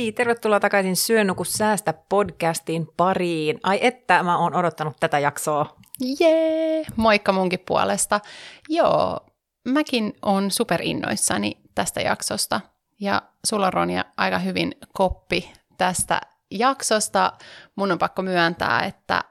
Hei, tervetuloa takaisin nuku säästä podcastin pariin. Ai että, mä oon odottanut tätä jaksoa. Jee, moikka munkin puolesta. Joo, mäkin on superinnoissani tästä jaksosta. Ja sulla on Ronja aika hyvin koppi tästä jaksosta. Mun on pakko myöntää, että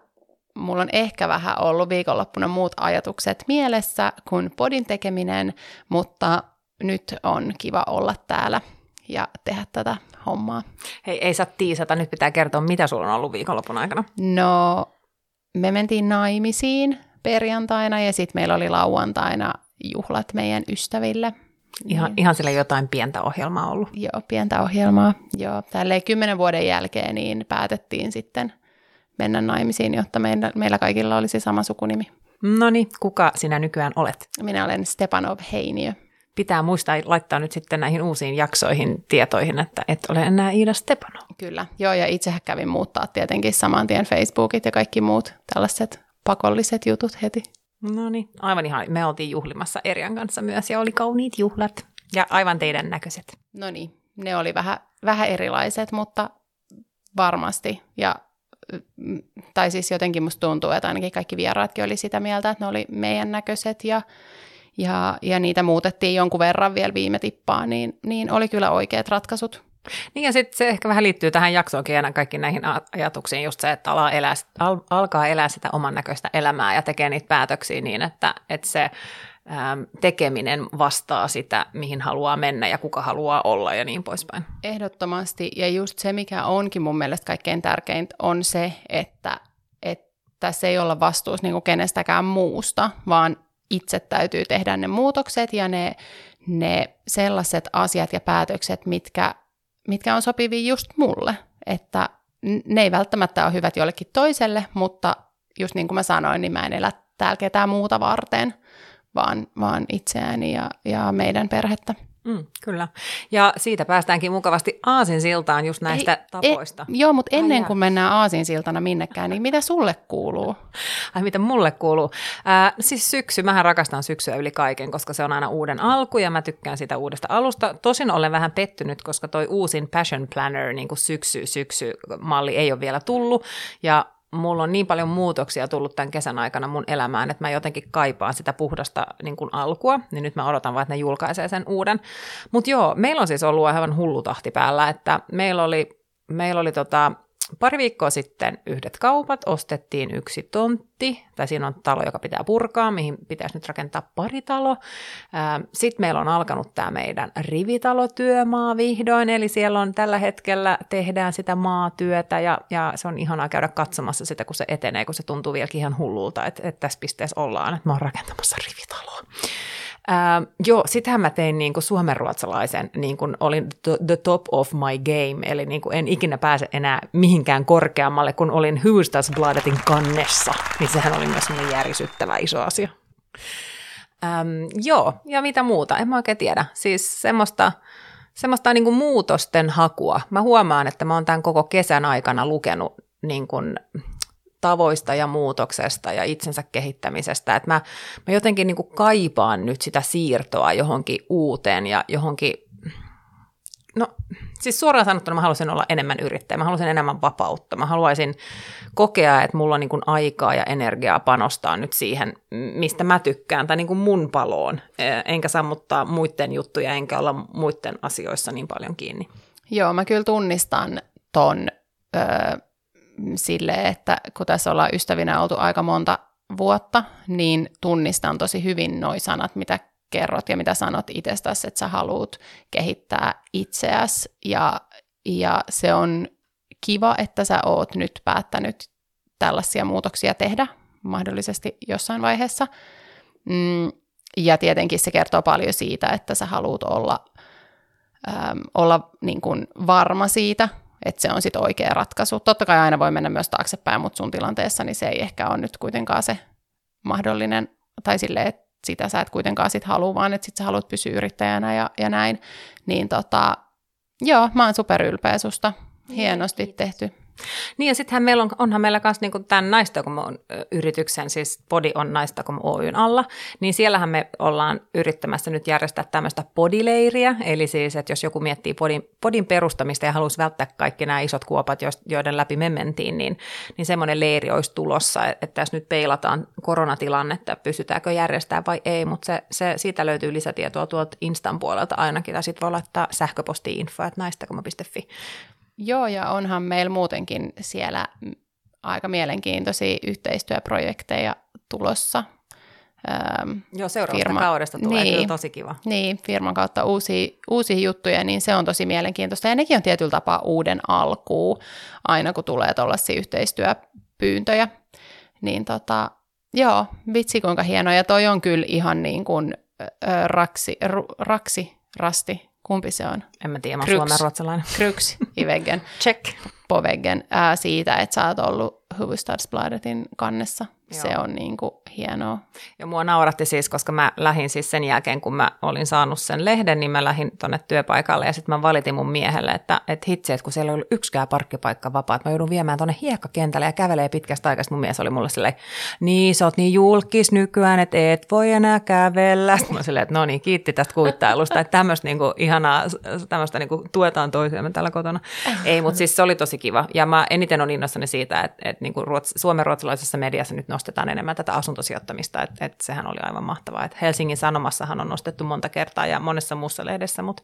mulla on ehkä vähän ollut viikonloppuna muut ajatukset mielessä kuin podin tekeminen, mutta nyt on kiva olla täällä ja tehdä tätä hommaa. Hei, ei saa tiisata, nyt pitää kertoa, mitä sulla on ollut viikonlopun aikana. No, me mentiin naimisiin perjantaina ja sitten meillä oli lauantaina juhlat meidän ystäville. Ihan, niin. ihan sillä jotain pientä ohjelmaa ollut. Joo, pientä ohjelmaa. Joo, tälleen kymmenen vuoden jälkeen niin päätettiin sitten mennä naimisiin, jotta meillä, meillä kaikilla olisi sama sukunimi. No niin, kuka sinä nykyään olet? Minä olen Stepanov Heiniö pitää muistaa laittaa nyt sitten näihin uusiin jaksoihin tietoihin, että et ole enää Iida Stepano. Kyllä, joo ja itsehän kävin muuttaa tietenkin saman tien Facebookit ja kaikki muut tällaiset pakolliset jutut heti. No niin, aivan ihan. Me oltiin juhlimassa Erian kanssa myös ja oli kauniit juhlat ja aivan teidän näköiset. No niin, ne oli vähän, vähän erilaiset, mutta varmasti ja mm, tai siis jotenkin musta tuntuu, että ainakin kaikki vieraatkin oli sitä mieltä, että ne oli meidän näköiset ja ja, ja niitä muutettiin jonkun verran vielä viime tippaa, niin, niin oli kyllä oikeat ratkaisut. Niin ja sitten se ehkä vähän liittyy tähän jaksoonkin ja kaikki näihin ajatuksiin just se, että alaa elää, al, alkaa elää sitä oman näköistä elämää ja tekee niitä päätöksiä niin, että, että se äm, tekeminen vastaa sitä, mihin haluaa mennä ja kuka haluaa olla ja niin poispäin. Ehdottomasti ja just se, mikä onkin mun mielestä kaikkein tärkeintä, on se, että, että se ei olla vastuus niin kenestäkään muusta, vaan itse täytyy tehdä ne muutokset ja ne, ne sellaiset asiat ja päätökset, mitkä, mitkä on sopivia just mulle. Että ne ei välttämättä ole hyvät jollekin toiselle, mutta just niin kuin mä sanoin, niin mä en elä täällä ketään muuta varten, vaan, vaan itseäni ja, ja meidän perhettä. Mm, kyllä. Ja siitä päästäänkin mukavasti aasinsiltaan just näistä Ei, tapoista. E, joo, mutta ennen kuin mennään aasinsiltana minnekään, niin mitä sulle kuuluu? Ai mitä mulle kuuluu? Äh, siis syksy, mähän rakastan syksyä yli kaiken, koska se on aina uuden alku ja mä tykkään sitä uudesta alusta. Tosin olen vähän pettynyt, koska toi uusin Passion Planner, niin kuin syksy, syksy malli ei ole vielä tullut ja mulla on niin paljon muutoksia tullut tämän kesän aikana mun elämään, että mä jotenkin kaipaan sitä puhdasta niin kuin alkua, niin nyt mä odotan vaan, että ne julkaisee sen uuden. Mutta joo, meillä on siis ollut aivan hullu tahti päällä, että meillä oli, meillä oli tota, Pari viikkoa sitten yhdet kaupat, ostettiin yksi tontti, tai siinä on talo, joka pitää purkaa, mihin pitäisi nyt rakentaa pari talo. Sitten meillä on alkanut tämä meidän rivitalotyömaa vihdoin, eli siellä on tällä hetkellä tehdään sitä maatyötä, ja, ja se on ihanaa käydä katsomassa sitä, kun se etenee, kun se tuntuu vieläkin ihan hullulta, että, että tässä pisteessä ollaan, että mä oon rakentamassa rivitaloa. Ää, joo, sitähän mä tein niin kuin suomenruotsalaisen, niin kuin olin the top of my game, eli niin kuin en ikinä pääse enää mihinkään korkeammalle, kun olin Hustasbladetin kannessa, niin sehän oli myös semmoinen järisyttävä iso asia. Ähm, joo, ja mitä muuta, en mä oikein tiedä. Siis semmoista, semmoista niin kuin muutosten hakua. Mä huomaan, että mä oon tämän koko kesän aikana lukenut niin kuin tavoista ja muutoksesta ja itsensä kehittämisestä. Että mä, mä jotenkin niin kuin kaipaan nyt sitä siirtoa johonkin uuteen ja johonkin, no siis suoraan sanottuna mä haluaisin olla enemmän yrittäjä, mä haluaisin enemmän vapautta, mä haluaisin kokea, että mulla on niin kuin aikaa ja energiaa panostaa nyt siihen, mistä mä tykkään, tai niin kuin mun paloon, enkä sammuttaa muiden juttuja, enkä olla muiden asioissa niin paljon kiinni. Joo, mä kyllä tunnistan ton öö, sille, että kun tässä ollaan ystävinä oltu aika monta vuotta, niin tunnistan tosi hyvin noi sanat, mitä kerrot ja mitä sanot itsestäsi, että sä haluat kehittää itseäsi ja, ja se on kiva, että sä oot nyt päättänyt tällaisia muutoksia tehdä mahdollisesti jossain vaiheessa. Mm, ja tietenkin se kertoo paljon siitä, että sä haluat olla, äm, olla niin kuin varma siitä, että se on sitten oikea ratkaisu. Totta kai aina voi mennä myös taaksepäin, mutta sun tilanteessa niin se ei ehkä ole nyt kuitenkaan se mahdollinen, tai silleen, että sitä sä et kuitenkaan sit halua, vaan että sit sä haluat pysyä yrittäjänä ja, ja näin. Niin tota, joo, mä oon superylpeä susta. Hienosti Kiitos. tehty. Niin ja sittenhän meillä on, onhan meillä myös niin tämän Naistokomo yrityksen, siis Podi on Naistokomo Oyn alla, niin siellähän me ollaan yrittämässä nyt järjestää tämmöistä podileiriä, eli siis, että jos joku miettii podin, podin perustamista ja haluaisi välttää kaikki nämä isot kuopat, joiden läpi me mentiin, niin, niin semmoinen leiri olisi tulossa, että tässä nyt peilataan koronatilannetta, pystytäänkö järjestämään vai ei, mutta se, se, siitä löytyy lisätietoa tuolta Instan puolelta ainakin, tai sitten voi laittaa sähköposti-info, että naistakomo.fi. Joo, ja onhan meillä muutenkin siellä aika mielenkiintoisia yhteistyöprojekteja tulossa. Ähm, Joo, seuraavasta firma. kaudesta tulee niin, kyllä tosi kiva. Niin, firman kautta uusia, uusia juttuja, niin se on tosi mielenkiintoista. Ja nekin on tietyllä tapaa uuden alkuun, aina kun tulee tuollaisia yhteistyöpyyntöjä. Niin tota, joo, vitsi kuinka hienoa. Ja toi on kyllä ihan niin kuin äh, raksi, ru, raksi, rasti, Kumpi se on? En mä tiedä, mä suomen ruotsalainen. Kryks i väggen. Check. På väggen. Ää, siitä, että sä oot ollut Hufvudstadsbladetin kannessa. Joo. Se on niin kuin hienoa. Ja mua nauratti siis, koska mä lähdin siis sen jälkeen, kun mä olin saanut sen lehden, niin mä lähdin tuonne työpaikalle ja sitten mä valitin mun miehelle, että, että hitsi, että kun siellä ei ollut yksikään parkkipaikka vapaa, että mä joudun viemään tuonne hiekkakentälle ja kävelee pitkästä aikaa. mun mies oli mulle silleen, niin sä oot niin julkis nykyään, että et voi enää kävellä. Sitten mä silleen, että no niin, kiitti tästä kuittailusta, että tämmöistä niinku ihanaa, tämmöistä niinku tuetaan toisiamme täällä kotona. Ei, mutta siis se oli tosi kiva. Ja mä eniten on innossani siitä, että, että niinku ruots, suomen ruotsalaisessa mediassa nyt nostetaan enemmän tätä asuntosijoittamista, että, että sehän oli aivan mahtavaa. Että Helsingin Sanomassahan on nostettu monta kertaa ja monessa muussa lehdessä, mutta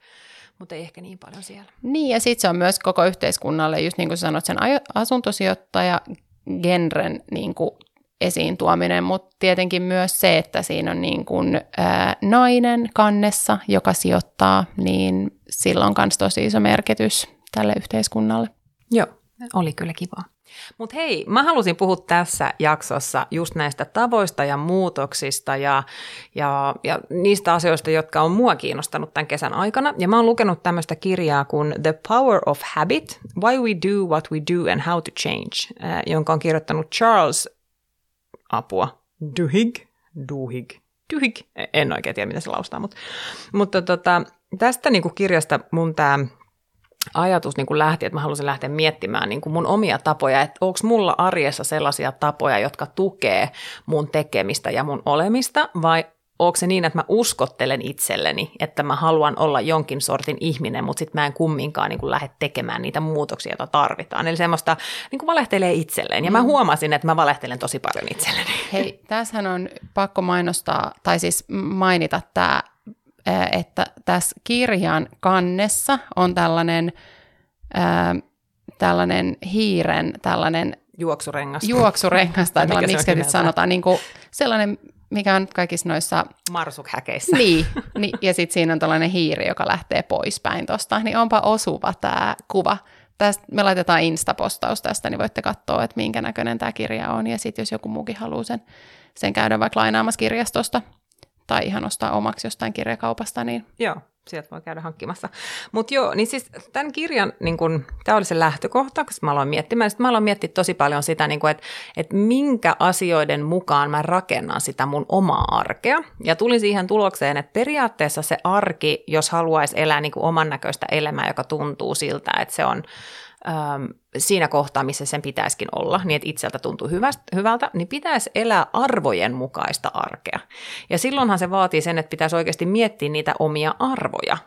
mutta ei ehkä niin paljon siellä. Niin, ja sitten se on myös koko yhteiskunnalle, just niin kuin sanoit, sen asuntosijoittaja genren niin kuin esiin tuominen, mutta tietenkin myös se, että siinä on niin kuin, ää, nainen kannessa, joka sijoittaa, niin sillä on myös tosi iso merkitys tälle yhteiskunnalle. Joo, oli kyllä kivaa. Mutta hei, mä halusin puhua tässä jaksossa just näistä tavoista ja muutoksista ja, ja, ja niistä asioista, jotka on mua kiinnostanut tämän kesän aikana. Ja mä oon lukenut tämmöistä kirjaa kuin The Power of Habit, Why We Do What We Do and How to Change, äh, jonka on kirjoittanut Charles Apua Duhigg, Duhigg, Duhigg, en oikein tiedä, miten se laustaa, mutta, mutta tota, tästä niin kuin kirjasta mun tämä ajatus niin kuin lähti, että mä halusin lähteä miettimään niin kuin mun omia tapoja, että onko mulla arjessa sellaisia tapoja, jotka tukee mun tekemistä ja mun olemista, vai onko se niin, että mä uskottelen itselleni, että mä haluan olla jonkin sortin ihminen, mutta sitten mä en kumminkaan niin kuin lähde tekemään niitä muutoksia, joita tarvitaan. Eli semmoista niin kuin valehtelee itselleen. Ja mä mm. huomasin, että mä valehtelen tosi paljon itselleni. Hei, tässähän on pakko mainostaa, tai siis mainita tämä että tässä kirjan kannessa on tällainen, ää, tällainen hiiren, tällainen juoksurengas. Juoksurengas, tai miksi nyt sanotaan, niin kuin sellainen, mikä on kaikissa noissa... Marsukhäkeissä. Niin, niin ja sitten siinä on tällainen hiiri, joka lähtee poispäin tuosta, niin onpa osuva tämä kuva. Tästä, me laitetaan Insta-postaus tästä, niin voitte katsoa, että minkä näköinen tämä kirja on, ja sitten jos joku muukin haluaa sen, sen käydä vaikka lainaamassa kirjastosta, tai ihan ostaa omaksi jostain kirjakaupasta. Niin... Joo, sieltä voi käydä hankkimassa. Mutta joo, niin siis tämän kirjan, niin tämä oli se lähtökohta, koska mä aloin miettimään. Mä aloin miettiä tosi paljon sitä, niin että, että minkä asioiden mukaan mä rakennan sitä mun omaa arkea. Ja tulin siihen tulokseen, että periaatteessa se arki, jos haluaisi elää niin oman näköistä elämää, joka tuntuu siltä, että se on äm, siinä kohtaa, missä sen pitäisikin olla, niin että itseltä tuntuu hyvältä, niin pitäisi elää arvojen mukaista arkea. Ja silloinhan se vaatii sen, että pitäisi oikeasti miettiä niitä omia arvoja.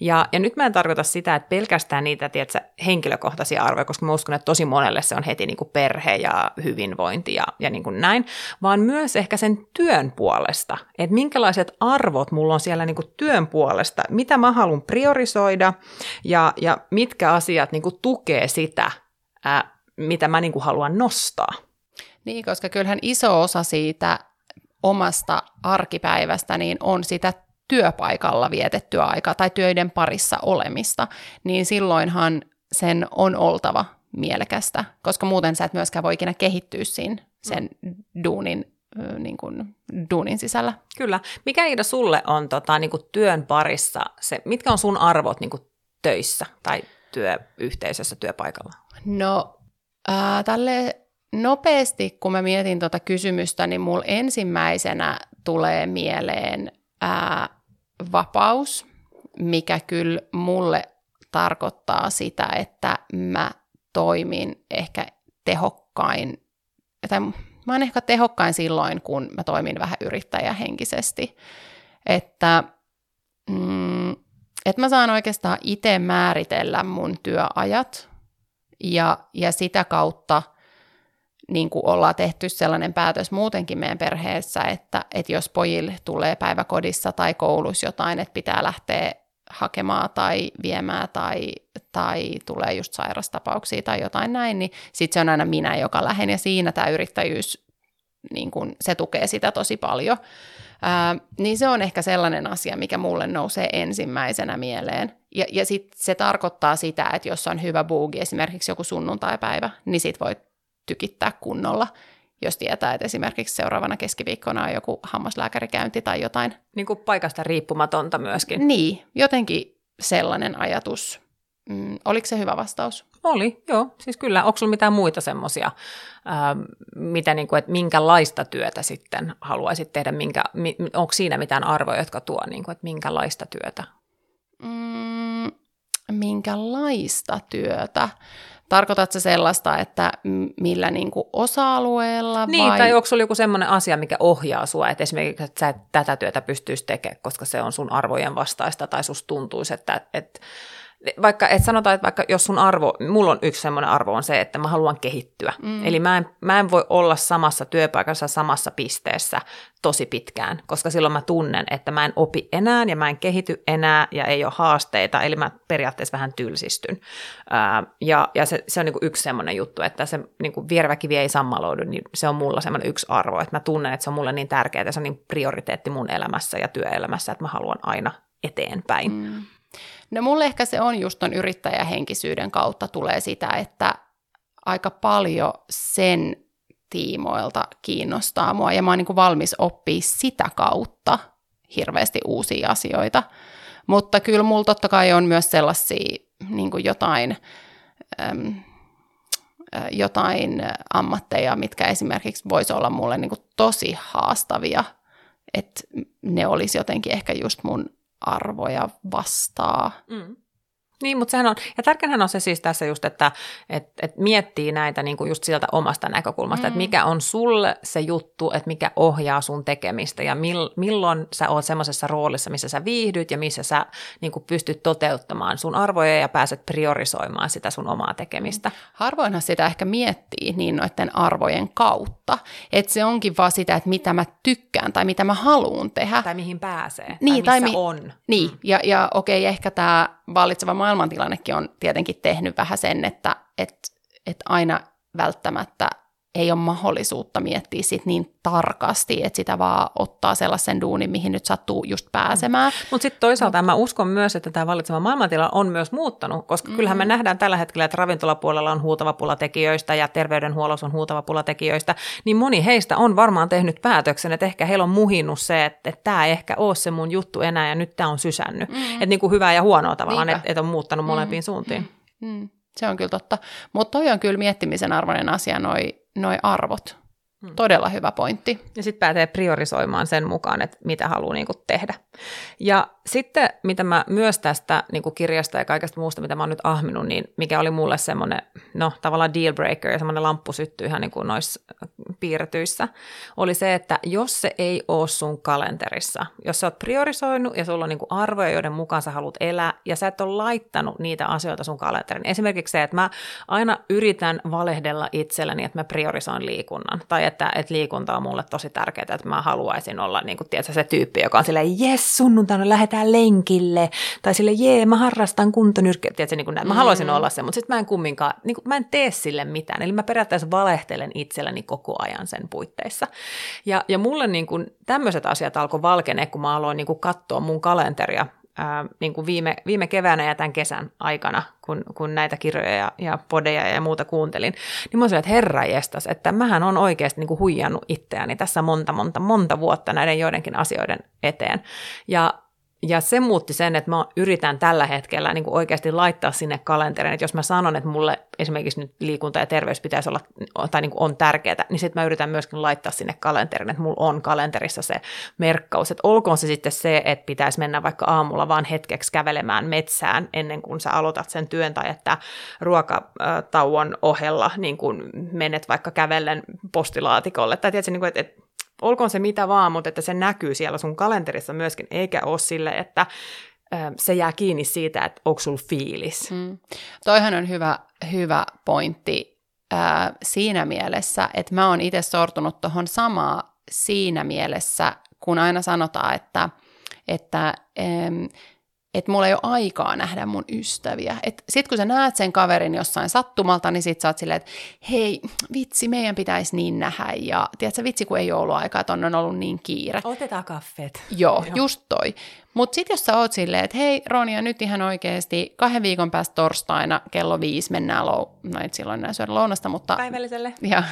Ja, ja nyt mä en tarkoita sitä, että pelkästään niitä tiedätkö, henkilökohtaisia arvoja, koska mä uskon, että tosi monelle se on heti niin kuin perhe ja hyvinvointi ja, ja niin kuin näin, vaan myös ehkä sen työn puolesta, että minkälaiset arvot mulla on siellä niin kuin työn puolesta, mitä mä haluan priorisoida ja, ja mitkä asiat niin kuin tukee sitä, ää, mitä mä niin kuin haluan nostaa. Niin, koska kyllähän iso osa siitä omasta arkipäivästä niin on sitä työpaikalla vietettyä aikaa tai töiden parissa olemista, niin silloinhan sen on oltava mielekästä, koska muuten sä et myöskään voi ikinä kehittyä siinä sen duunin, niin kuin, duunin sisällä. Kyllä. Mikä Iida sulle on tota, niin kuin työn parissa, se, mitkä on sun arvot niin kuin töissä tai työyhteisössä, työpaikalla? No, äh, tälle nopeasti, kun mä mietin tuota kysymystä, niin mulla ensimmäisenä tulee mieleen ää, vapaus, mikä kyllä mulle tarkoittaa sitä, että mä toimin ehkä tehokkain, tai mä oon ehkä tehokkain silloin, kun mä toimin vähän yrittäjähenkisesti. Että, mm, että mä saan oikeastaan itse määritellä mun työajat ja, ja sitä kautta niin kuin ollaan tehty sellainen päätös muutenkin meidän perheessä, että, että jos pojille tulee päiväkodissa tai koulussa jotain, että pitää lähteä hakemaan tai viemään tai, tai tulee just sairastapauksia tai jotain näin, niin sitten se on aina minä, joka lähden ja siinä tämä yrittäjyys, niin kun, se tukee sitä tosi paljon. Ää, niin se on ehkä sellainen asia, mikä mulle nousee ensimmäisenä mieleen. Ja, ja sitten se tarkoittaa sitä, että jos on hyvä buugi, esimerkiksi joku sunnuntaipäivä, niin sit voi tykittää kunnolla, jos tietää, että esimerkiksi seuraavana keskiviikkona on joku hammaslääkärikäynti tai jotain. Niin kuin paikasta riippumatonta myöskin. Niin, jotenkin sellainen ajatus. Mm, oliko se hyvä vastaus? Oli, joo. Siis kyllä. Onko sinulla mitään muita semmoisia, mitä, niin kuin, että minkälaista työtä sitten haluaisit tehdä? Minkä, mi, onko siinä mitään arvoja, jotka tuo, niin kuin, että minkälaista työtä? Mm, minkälaista työtä? Tarkoitatko sellaista, että millä niin kuin osa-alueella? Niin, vai? tai onko sinulla joku sellainen asia, mikä ohjaa sinua, että esimerkiksi että sä et tätä työtä pystyisi tekemään, koska se on sun arvojen vastaista, tai susta tuntuisi, että, että vaikka, et sanotaan, että vaikka jos sun arvo, mulla on yksi semmoinen arvo on se, että mä haluan kehittyä. Mm. Eli mä en, mä en voi olla samassa työpaikassa, samassa pisteessä tosi pitkään, koska silloin mä tunnen, että mä en opi enää ja mä en kehity enää ja ei ole haasteita, eli mä periaatteessa vähän tylsistyn. Ää, ja ja se, se on niin yksi semmoinen juttu, että se niin vierväkivi ei sammaloidu, niin se on mulla semmoinen yksi arvo, että mä tunnen, että se on mulle niin tärkeää, että se on niin prioriteetti mun elämässä ja työelämässä, että mä haluan aina eteenpäin. Mm. No mulle ehkä se on just ton yrittäjähenkisyyden kautta tulee sitä, että aika paljon sen tiimoilta kiinnostaa mua ja mä oon niin valmis oppia sitä kautta hirveästi uusia asioita. Mutta kyllä mulla totta kai on myös sellaisia niin jotain, äm, jotain ammatteja, mitkä esimerkiksi voisi olla mulle niin tosi haastavia, että ne olisi jotenkin ehkä just mun arvoja vastaa. Mm. Niin, mutta sehän on, ja tärkeänä on se siis tässä just, että et, et miettii näitä niin kuin just sieltä omasta näkökulmasta, mm. että mikä on sulle se juttu, että mikä ohjaa sun tekemistä ja mil, milloin sä oot semmoisessa roolissa, missä sä viihdyt ja missä sä niin kuin pystyt toteuttamaan sun arvoja ja pääset priorisoimaan sitä sun omaa tekemistä. Harvoinhan sitä ehkä miettii niin noiden arvojen kautta, että se onkin vaan sitä, että mitä mä tykkään tai mitä mä haluan tehdä. Tai mihin pääsee, niin, tai missä tai mi- on. Niin, mm. ja, ja okei, ehkä tämä vallitseva maailmantilannekin on tietenkin tehnyt vähän sen, että et, et aina välttämättä ei ole mahdollisuutta miettiä sit niin tarkasti, että sitä vaan ottaa sellaisen duunin, mihin nyt sattuu just pääsemään. Mm. Mutta sitten toisaalta no. mä uskon myös, että tämä valitsema maailmantila on myös muuttanut, koska mm. kyllähän me nähdään tällä hetkellä, että ravintolapuolella on huutava pula tekijöistä ja terveydenhuollossa on huutava pula tekijöistä, niin moni heistä on varmaan tehnyt päätöksen, että ehkä heillä on muhinnut se, että, tämä ei ehkä ole se mun juttu enää ja nyt tämä on sysännyt. Mm. Että niin kuin hyvää ja huonoa tavallaan, että, että on muuttanut molempiin mm. suuntiin. Mm. Se on kyllä totta. Mutta toi on kyllä miettimisen arvoinen asia, noi noi arvot. Hmm. Todella hyvä pointti. Ja sitten pääsee priorisoimaan sen mukaan, että mitä haluaa niinku tehdä. Ja sitten, mitä mä myös tästä niinku kirjasta ja kaikesta muusta, mitä mä oon nyt ahminut, niin mikä oli mulle semmoinen, no tavallaan deal breaker ja semmoinen lamppusytty ihan niinku noissa piirretyissä, oli se, että jos se ei ole sun kalenterissa, jos sä oot priorisoinut ja sulla on niinku arvoja, joiden mukaan sä haluat elää, ja sä et ole laittanut niitä asioita sun kalenteriin. Esimerkiksi se, että mä aina yritän valehdella itselleni, että mä priorisoin liikunnan, tai että, että liikunta on mulle tosi tärkeää, että mä haluaisin olla niin kuin, tiedätkö, se tyyppi, joka on silleen, jes, sunnuntaina lähdetään lenkille, tai sille jee, mä harrastan kuntonyrkkiä, tiedätkö, niin kuin näin. Mä haluaisin mm. olla se, mutta sitten mä en kumminkaan, niin kuin, mä en tee sille mitään, eli mä periaatteessa valehtelen itselleni koko ajan sen puitteissa. Ja, ja mulle niin kuin, tämmöiset asiat alkoi valkenee, kun mä aloin niin kuin, katsoa mun kalenteria, ää, niin kuin viime, viime keväänä ja tämän kesän aikana, kun, kun näitä kirjoja ja, ja podeja ja muuta kuuntelin, niin mä olin että herra jestas, että mähän on oikeasti niin kuin huijannut itseäni tässä monta, monta, monta vuotta näiden joidenkin asioiden eteen. Ja ja se muutti sen, että mä yritän tällä hetkellä niin kuin oikeasti laittaa sinne kalenteriin, että jos mä sanon, että mulle esimerkiksi nyt liikunta ja terveys pitäisi olla, tai niin kuin on tärkeää, niin sitten mä yritän myöskin laittaa sinne kalenteriin, että mulla on kalenterissa se merkkaus, että olkoon se sitten se, että pitäisi mennä vaikka aamulla vaan hetkeksi kävelemään metsään ennen kuin sä aloitat sen työn, tai että ruokatauon ohella niin kuin menet vaikka kävellen postilaatikolle, tai tiedätkö, niin kuin, että olkoon se mitä vaan, mutta että se näkyy siellä sun kalenterissa myöskin, eikä ole sille, että se jää kiinni siitä, että onko sulla fiilis. Mm. Toihan on hyvä, hyvä pointti äh, siinä mielessä, että mä oon itse sortunut tuohon samaa siinä mielessä, kun aina sanotaan, että, että ähm, että mulla ei ole aikaa nähdä mun ystäviä. Sitten kun sä näet sen kaverin jossain sattumalta, niin sit sä oot silleen, että hei, vitsi, meidän pitäisi niin nähdä. Ja tiedätkö, vitsi, kun ei ole ollut aikaa, että on, on ollut niin kiire. Otetaan kaffet. Joo, Joo. just toi. Mutta sitten jos sä oot silleen, että hei Ronia, nyt ihan oikeasti kahden viikon päästä torstaina kello viisi mennään lou... No et silloin näin syödä lounasta, mutta... Päivälliselle. Ja,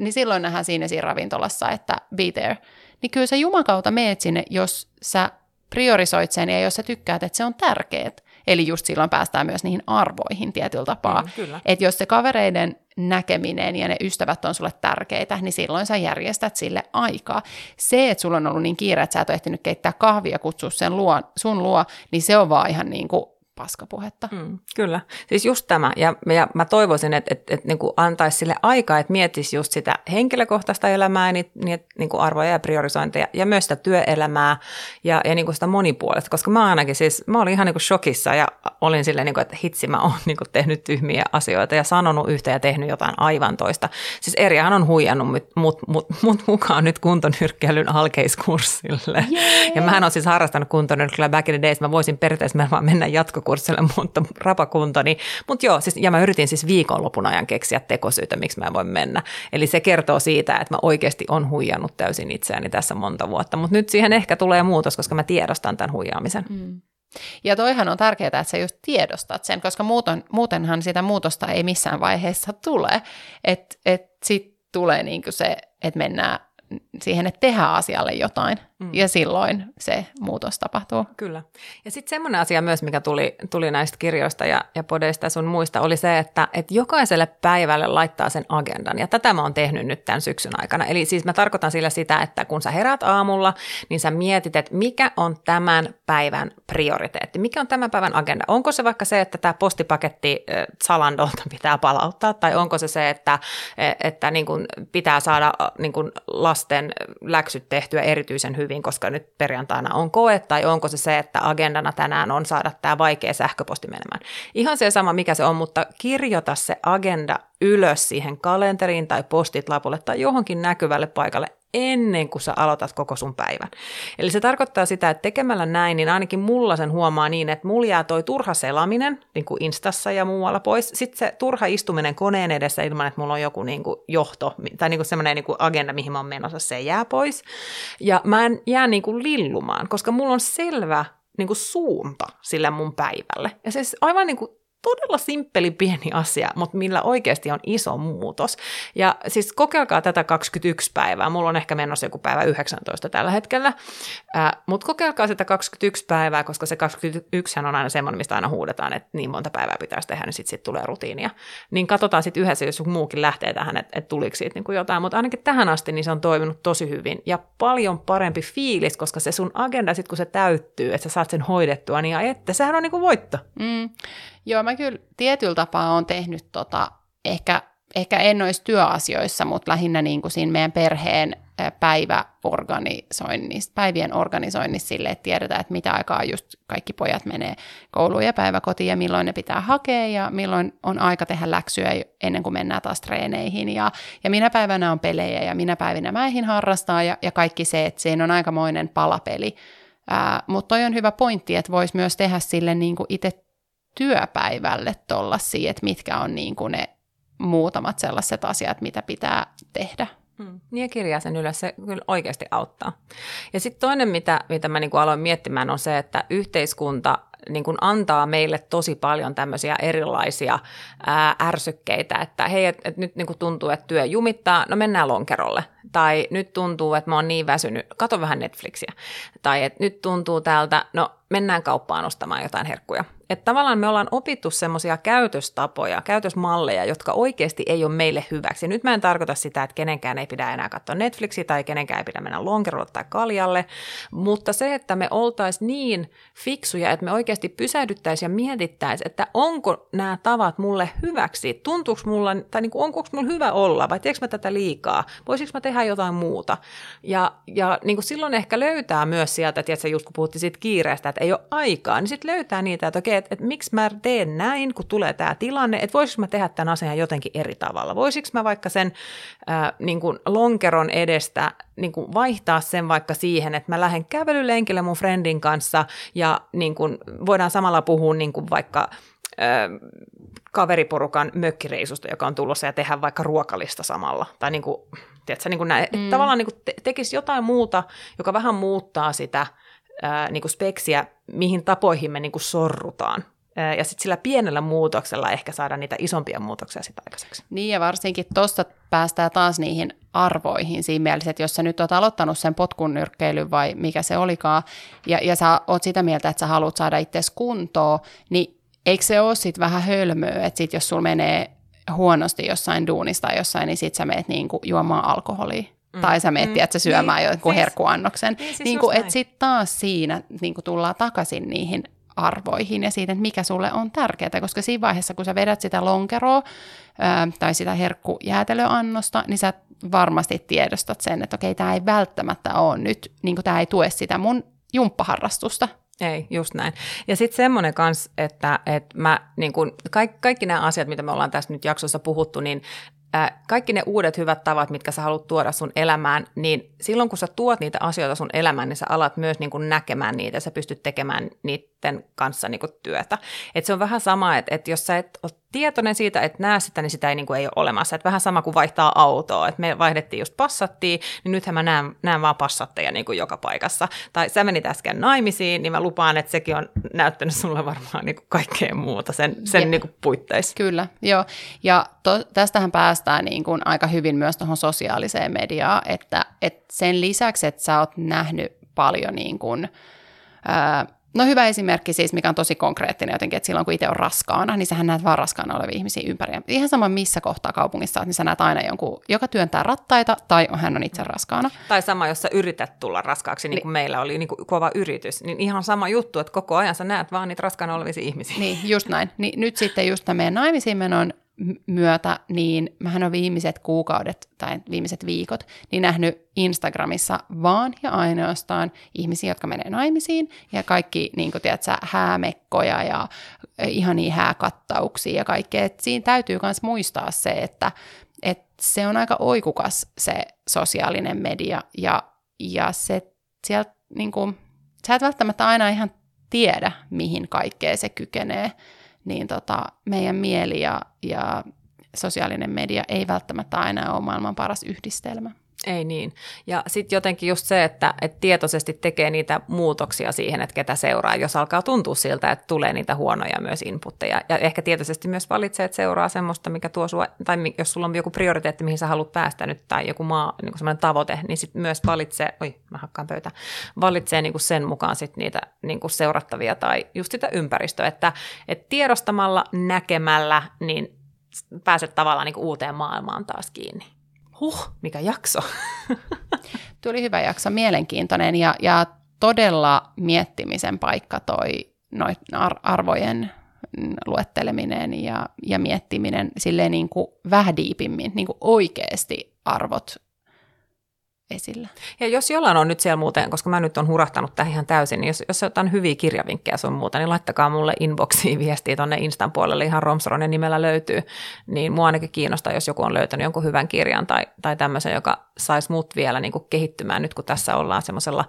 niin silloin nähdään siinä siinä ravintolassa, että be there. Niin kyllä sä jumakauta meet sinne, jos sä priorisoit sen ja jos sä tykkäät, että se on tärkeää. Eli just silloin päästään myös niihin arvoihin tietyllä tapaa. Mm, että jos se kavereiden näkeminen ja ne ystävät on sulle tärkeitä, niin silloin sä järjestät sille aikaa. Se, että sulla on ollut niin kiire, että sä et ole ehtinyt keittää kahvia kutsua sen luo, sun luo, niin se on vaan ihan niin kuin paskapuhetta. Mm, kyllä, siis just tämä. Ja, ja mä toivoisin, että, että, että niin antaisi sille aikaa, että miettisi just sitä henkilökohtaista elämää, niin, niin, niin kuin arvoja ja priorisointeja, ja myös sitä työelämää ja, ja niin kuin sitä monipuolista. Koska mä ainakin siis, mä olin ihan niin kuin shokissa ja olin silleen, niin kuin, että hitsi mä oon niin kuin tehnyt tyhmiä asioita ja sanonut yhtä ja tehnyt jotain aivan toista. Siis Eriahan on huijannut mut, mut, mut, mut mukaan nyt kuntonyrkkeilyn alkeiskurssille. Yeah. Ja mä en ole siis harrastanut kuntonyrkkeilyä back in the days. Mä voisin periaatteessa vaan mennä jatko kurssille, mutta rapakuntoni. Mutta joo, siis, ja mä yritin siis viikonlopun ajan keksiä tekosyitä, miksi mä en voi mennä. Eli se kertoo siitä, että mä oikeasti on huijannut täysin itseäni tässä monta vuotta. Mutta nyt siihen ehkä tulee muutos, koska mä tiedostan tämän huijaamisen. Mm. Ja toihan on tärkeää, että sä just tiedostat sen, koska muuten, muutenhan sitä muutosta ei missään vaiheessa tule. Että et sitten tulee niinku se, että mennään siihen, että tehdään asialle jotain. Mm. Ja silloin se muutos tapahtuu. Kyllä. Ja sitten semmoinen asia myös, mikä tuli, tuli näistä kirjoista ja, ja podeista sun muista, oli se, että, että jokaiselle päivälle laittaa sen agendan. Ja tätä mä oon tehnyt nyt tämän syksyn aikana. Eli siis mä tarkoitan sillä sitä, että kun sä herät aamulla, niin sä mietit, että mikä on tämän päivän prioriteetti. Mikä on tämän päivän agenda? Onko se vaikka se, että tämä postipaketti Salandolta pitää palauttaa, tai onko se se, että, e, että niin kun pitää saada niin kun lasten läksyt tehtyä erityisen hyvin hyvin, koska nyt perjantaina on koe, tai onko se se, että agendana tänään on saada tämä vaikea sähköposti menemään. Ihan se sama, mikä se on, mutta kirjoita se agenda ylös siihen kalenteriin tai postit lapulle tai johonkin näkyvälle paikalle ennen kuin sä aloitat koko sun päivän. Eli se tarkoittaa sitä, että tekemällä näin, niin ainakin mulla sen huomaa niin, että mulla jää toi turha selaminen, niin kuin Instassa ja muualla pois. Sitten se turha istuminen koneen edessä ilman, että mulla on joku niin kuin johto tai niin semmoinen niin agenda, mihin mä oon menossa, se jää pois. Ja mä en jää niin kuin lillumaan, koska mulla on selvä niin kuin suunta sille mun päivälle. Ja se aivan niin kuin todella simppeli pieni asia, mutta millä oikeasti on iso muutos. Ja siis kokeilkaa tätä 21 päivää. Mulla on ehkä menossa joku päivä 19 tällä hetkellä. Äh, mutta kokeilkaa sitä 21 päivää, koska se 21 on aina semmoinen, mistä aina huudetaan, että niin monta päivää pitäisi tehdä, niin sitten sit tulee rutiinia. Niin katsotaan sitten yhdessä, jos muukin lähtee tähän, että et tuliko siitä niinku jotain. Mutta ainakin tähän asti niin se on toiminut tosi hyvin. Ja paljon parempi fiilis, koska se sun agenda sitten kun se täyttyy, että sä saat sen hoidettua, niin että sehän on niinku voitto. Mm. Joo, mä kyllä tietyllä tapaa on tehnyt tota, ehkä, ehkä en olisi työasioissa, mutta lähinnä niin kuin siinä meidän perheen päiväorganisoinnissa, päivien organisoinnissa sille, että tiedetään, että mitä aikaa just kaikki pojat menee kouluun ja päiväkotiin ja milloin ne pitää hakea ja milloin on aika tehdä läksyä ennen kuin mennään taas treeneihin ja, ja minä päivänä on pelejä ja minä päivinä mä eihin harrastaa ja, ja kaikki se, että siinä on aikamoinen palapeli. Mutta toi on hyvä pointti, että voisi myös tehdä sille niin kuin itse työpäivälle tollasia, että mitkä on niin kuin ne muutamat sellaiset asiat, mitä pitää tehdä. Hmm. Niin ja kirjaa sen ylös, se kyllä oikeasti auttaa. Ja sitten toinen, mitä, mitä mä niin kuin aloin miettimään, on se, että yhteiskunta niin kuin antaa meille tosi paljon tämmöisiä erilaisia ää, ärsykkeitä, että hei, et, et nyt niin kuin tuntuu, että työ jumittaa, no mennään lonkerolle. Tai nyt tuntuu, että mä oon niin väsynyt, kato vähän Netflixiä. Tai että nyt tuntuu täältä, no mennään kauppaan ostamaan jotain herkkuja. Että tavallaan me ollaan opittu semmoisia käytöstapoja, käytösmalleja, jotka oikeasti ei ole meille hyväksi. Nyt mä en tarkoita sitä, että kenenkään ei pidä enää katsoa Netflixiä tai kenenkään ei pidä mennä lonkerolle tai kaljalle, mutta se, että me oltaisiin niin fiksuja, että me oikeasti pysähdyttäisiin ja mietittäisiin, että onko nämä tavat mulle hyväksi, tuntuuko mulla, tai niin kuin, onko mulla hyvä olla, vai teekö mä tätä liikaa, voisiko mä tehdä jotain muuta. Ja, ja niin kuin silloin ehkä löytää myös sieltä, että just kun puhuttiin siitä kiireestä, että ei ole aikaa, niin sitten löytää niitä, että okei, että, että miksi mä teen näin, kun tulee tämä tilanne, että voisiko mä tehdä tämän asian jotenkin eri tavalla. Voisiko mä vaikka sen äh, niin kuin lonkeron edestä niin kuin vaihtaa sen vaikka siihen, että mä lähden kävelylenkille mun friendin kanssa ja niin kuin voidaan samalla puhua niin kuin vaikka kaveriporukan mökkireisusta, joka on tulossa ja tehdä vaikka ruokalista samalla. Tai niin kuin, tiedätkö, niin kuin näin, mm. tavallaan niin kuin te- tekisi jotain muuta, joka vähän muuttaa sitä ää, niin kuin speksiä, mihin tapoihin me niin kuin sorrutaan. Ja sitten sillä pienellä muutoksella ehkä saada niitä isompia muutoksia sitä aikaiseksi. Niin ja varsinkin tuosta päästään taas niihin arvoihin siinä mielessä, että jos sä nyt oot aloittanut sen potkun nyrkkeilyn vai mikä se olikaan, ja, ja sä oot sitä mieltä, että sä haluat saada itse kuntoon, niin eikö se ole sitten vähän hölmöä, että sit jos sulla menee huonosti jossain duunista tai jossain, niin sit sä meet niinku juomaan alkoholia. Mm. Tai sä meet, mm. että sä syömään niin, jonkun siis, herkkuannoksen. Niin, siis niin kuin, että sitten taas siinä niin kuin tullaan takaisin niihin arvoihin ja siitä, että mikä sulle on tärkeää, koska siinä vaiheessa, kun sä vedät sitä lonkeroa ää, tai sitä herkkujäätelöannosta, niin sä varmasti tiedostat sen, että okei, tämä ei välttämättä ole nyt, niin kuin tämä ei tue sitä mun jumppaharrastusta. Ei, just näin. Ja sitten semmoinen kanssa, että, että mä, niin kun, kaikki, kaikki nämä asiat, mitä me ollaan tässä nyt jaksossa puhuttu, niin kaikki ne uudet hyvät tavat, mitkä sä haluat tuoda sun elämään, niin silloin kun sä tuot niitä asioita sun elämään, niin sä alat myös niin kuin näkemään niitä ja sä pystyt tekemään niiden kanssa niin kuin työtä. Et se on vähän sama, että, että jos sä et ole tietoinen siitä, että näe sitä, niin sitä ei, niin kuin ei ole olemassa. Et vähän sama kuin vaihtaa autoa. Et me vaihdettiin just passattiin, niin nythän mä näen, näen vaan passatteja niin kuin joka paikassa. Tai sä menit äsken naimisiin, niin mä lupaan, että sekin on näyttänyt sulle varmaan niin kuin kaikkea muuta sen, sen niin kuin puitteissa. Kyllä, joo. Ja to, tästähän päästään niin kuin aika hyvin myös tuohon sosiaaliseen mediaan, että, että sen lisäksi, että sä oot nähnyt paljon niin kuin, ää, No hyvä esimerkki siis, mikä on tosi konkreettinen jotenkin, että silloin kun itse on raskaana, niin sähän näet vaan raskaana olevia ihmisiä ympäri. Ihan sama missä kohtaa kaupungissa niin sä näet aina jonkun, joka työntää rattaita tai hän on itse raskaana. Tai sama, jos sä yrität tulla raskaaksi, niin kuin meillä oli niin kuin kova yritys, niin ihan sama juttu, että koko ajan sä näet vaan niitä raskaana olevia ihmisiä. Niin, just näin. Niin nyt sitten just tämä meidän naimisiin menon myötä, niin mähän on viimeiset kuukaudet tai viimeiset viikot niin nähnyt Instagramissa vaan ja ainoastaan ihmisiä, jotka menee naimisiin ja kaikki niin kuin, tiedät, sä, häämekkoja ja ihania hääkattauksia ja kaikkea. Et siinä täytyy myös muistaa se, että, että se on aika oikukas se sosiaalinen media ja, ja se sieltä niin kuin, sä et välttämättä aina ihan tiedä, mihin kaikkea se kykenee niin tota, meidän mieli ja, ja sosiaalinen media ei välttämättä aina ole maailman paras yhdistelmä. Ei niin. Ja sitten jotenkin just se, että, että tietoisesti tekee niitä muutoksia siihen, että ketä seuraa, jos alkaa tuntua siltä, että tulee niitä huonoja myös inputteja. Ja ehkä tietoisesti myös valitsee, että seuraa semmoista, mikä tuo sua, tai jos sulla on joku prioriteetti, mihin sä haluat päästä nyt, tai joku maa, niin semmoinen tavoite, niin sitten myös valitsee, oi mä hakkaan pöytä, valitsee niin kuin sen mukaan sitten niitä niin kuin seurattavia tai just sitä ympäristöä, että, että tiedostamalla, näkemällä, niin pääset tavallaan niin kuin uuteen maailmaan taas kiinni. Huh, mikä jakso. Tuli hyvä jakso, mielenkiintoinen ja, ja todella miettimisen paikka toi noit arvojen luetteleminen ja, ja miettiminen silleen niin kuin vähän diipimmin, niin kuin oikeasti arvot esillä. Ja jos jollain on nyt siellä muuten, koska mä nyt on hurahtanut tähän ihan täysin, niin jos, jos jotain hyviä kirjavinkkejä sun muuta, niin laittakaa mulle inboxiin viestiä tuonne Instan puolelle, ihan Romsronen nimellä löytyy. Niin mua ainakin kiinnostaa, jos joku on löytänyt jonkun hyvän kirjan tai, tai tämmöisen, joka saisi mut vielä niin kuin kehittymään nyt, kun tässä ollaan semmoisella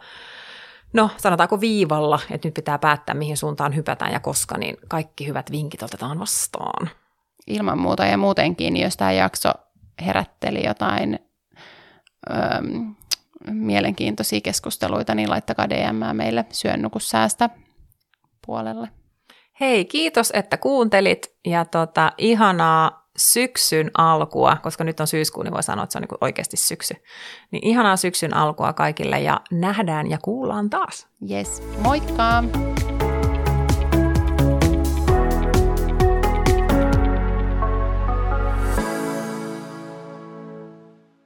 No, sanotaanko viivalla, että nyt pitää päättää, mihin suuntaan hypätään ja koska, niin kaikki hyvät vinkit otetaan vastaan. Ilman muuta ja muutenkin, jos tämä jakso herätteli jotain öm, mielenkiintoisia keskusteluita, niin laittakaa DM meille syönnukussäästä puolelle. Hei, kiitos, että kuuntelit ja tota, ihanaa syksyn alkua, koska nyt on syyskuun, niin voi sanoa, että se on niin oikeasti syksy. Niin ihanaa syksyn alkua kaikille ja nähdään ja kuullaan taas. Yes, moikka!